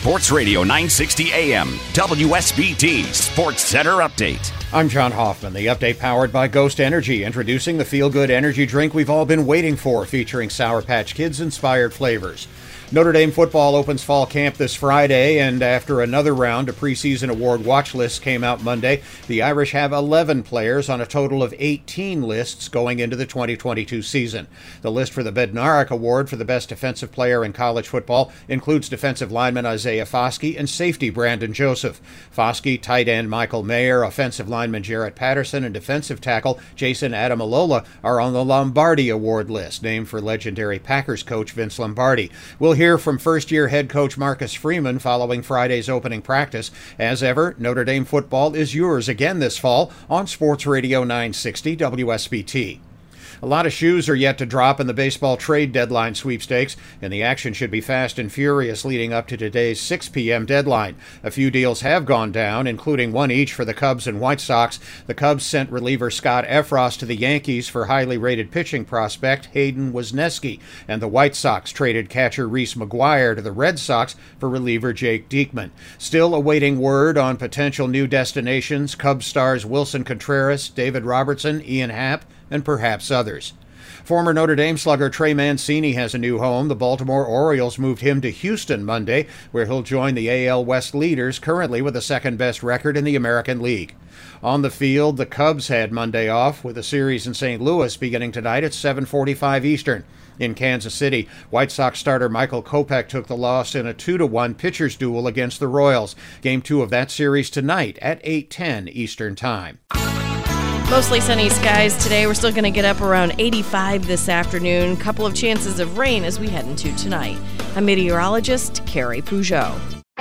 Sports Radio 960 AM, WSBT Sports Center Update. I'm John Hoffman. The update powered by Ghost Energy, introducing the feel good energy drink we've all been waiting for, featuring Sour Patch Kids inspired flavors. Notre Dame football opens fall camp this Friday, and after another round of preseason award watch lists came out Monday, the Irish have 11 players on a total of 18 lists going into the 2022 season. The list for the Bednarik Award for the best defensive player in college football includes defensive lineman Isaiah Foskey and safety Brandon Joseph. Foskey, tight end Michael Mayer, offensive lineman Jarrett Patterson, and defensive tackle Jason Ademilola are on the Lombardi Award list, named for legendary Packers coach Vince Lombardi. We'll hear from first year head coach Marcus Freeman following Friday's opening practice. As ever, Notre Dame football is yours again this fall on Sports Radio 960 WSBT. A lot of shoes are yet to drop in the baseball trade deadline sweepstakes, and the action should be fast and furious leading up to today's 6 p.m. deadline. A few deals have gone down, including one each for the Cubs and White Sox. The Cubs sent reliever Scott Effross to the Yankees for highly rated pitching prospect Hayden Wesneski, and the White Sox traded catcher Reese McGuire to the Red Sox for reliever Jake Diekman. Still awaiting word on potential new destinations, Cubs stars Willson Contreras, David Robertson, Ian Happ, and perhaps others. Former Notre Dame slugger Trey Mancini has a new home. The Baltimore Orioles moved him to Houston Monday, where he'll join the AL West leaders, currently with the second best record in the American League. On the field, the Cubs had Monday off, with a series in St. Louis beginning tonight at 7:45 Eastern. In Kansas City, White Sox starter Michael Kopech took the loss in a 2-1 pitchers duel against the Royals. Game 2 of that series tonight at 8:10 Eastern Time. Mostly sunny skies today. We're still going to get up around 85 this afternoon. Couple of chances of rain as we head into tonight. I'm meteorologist Carrie Peugeot.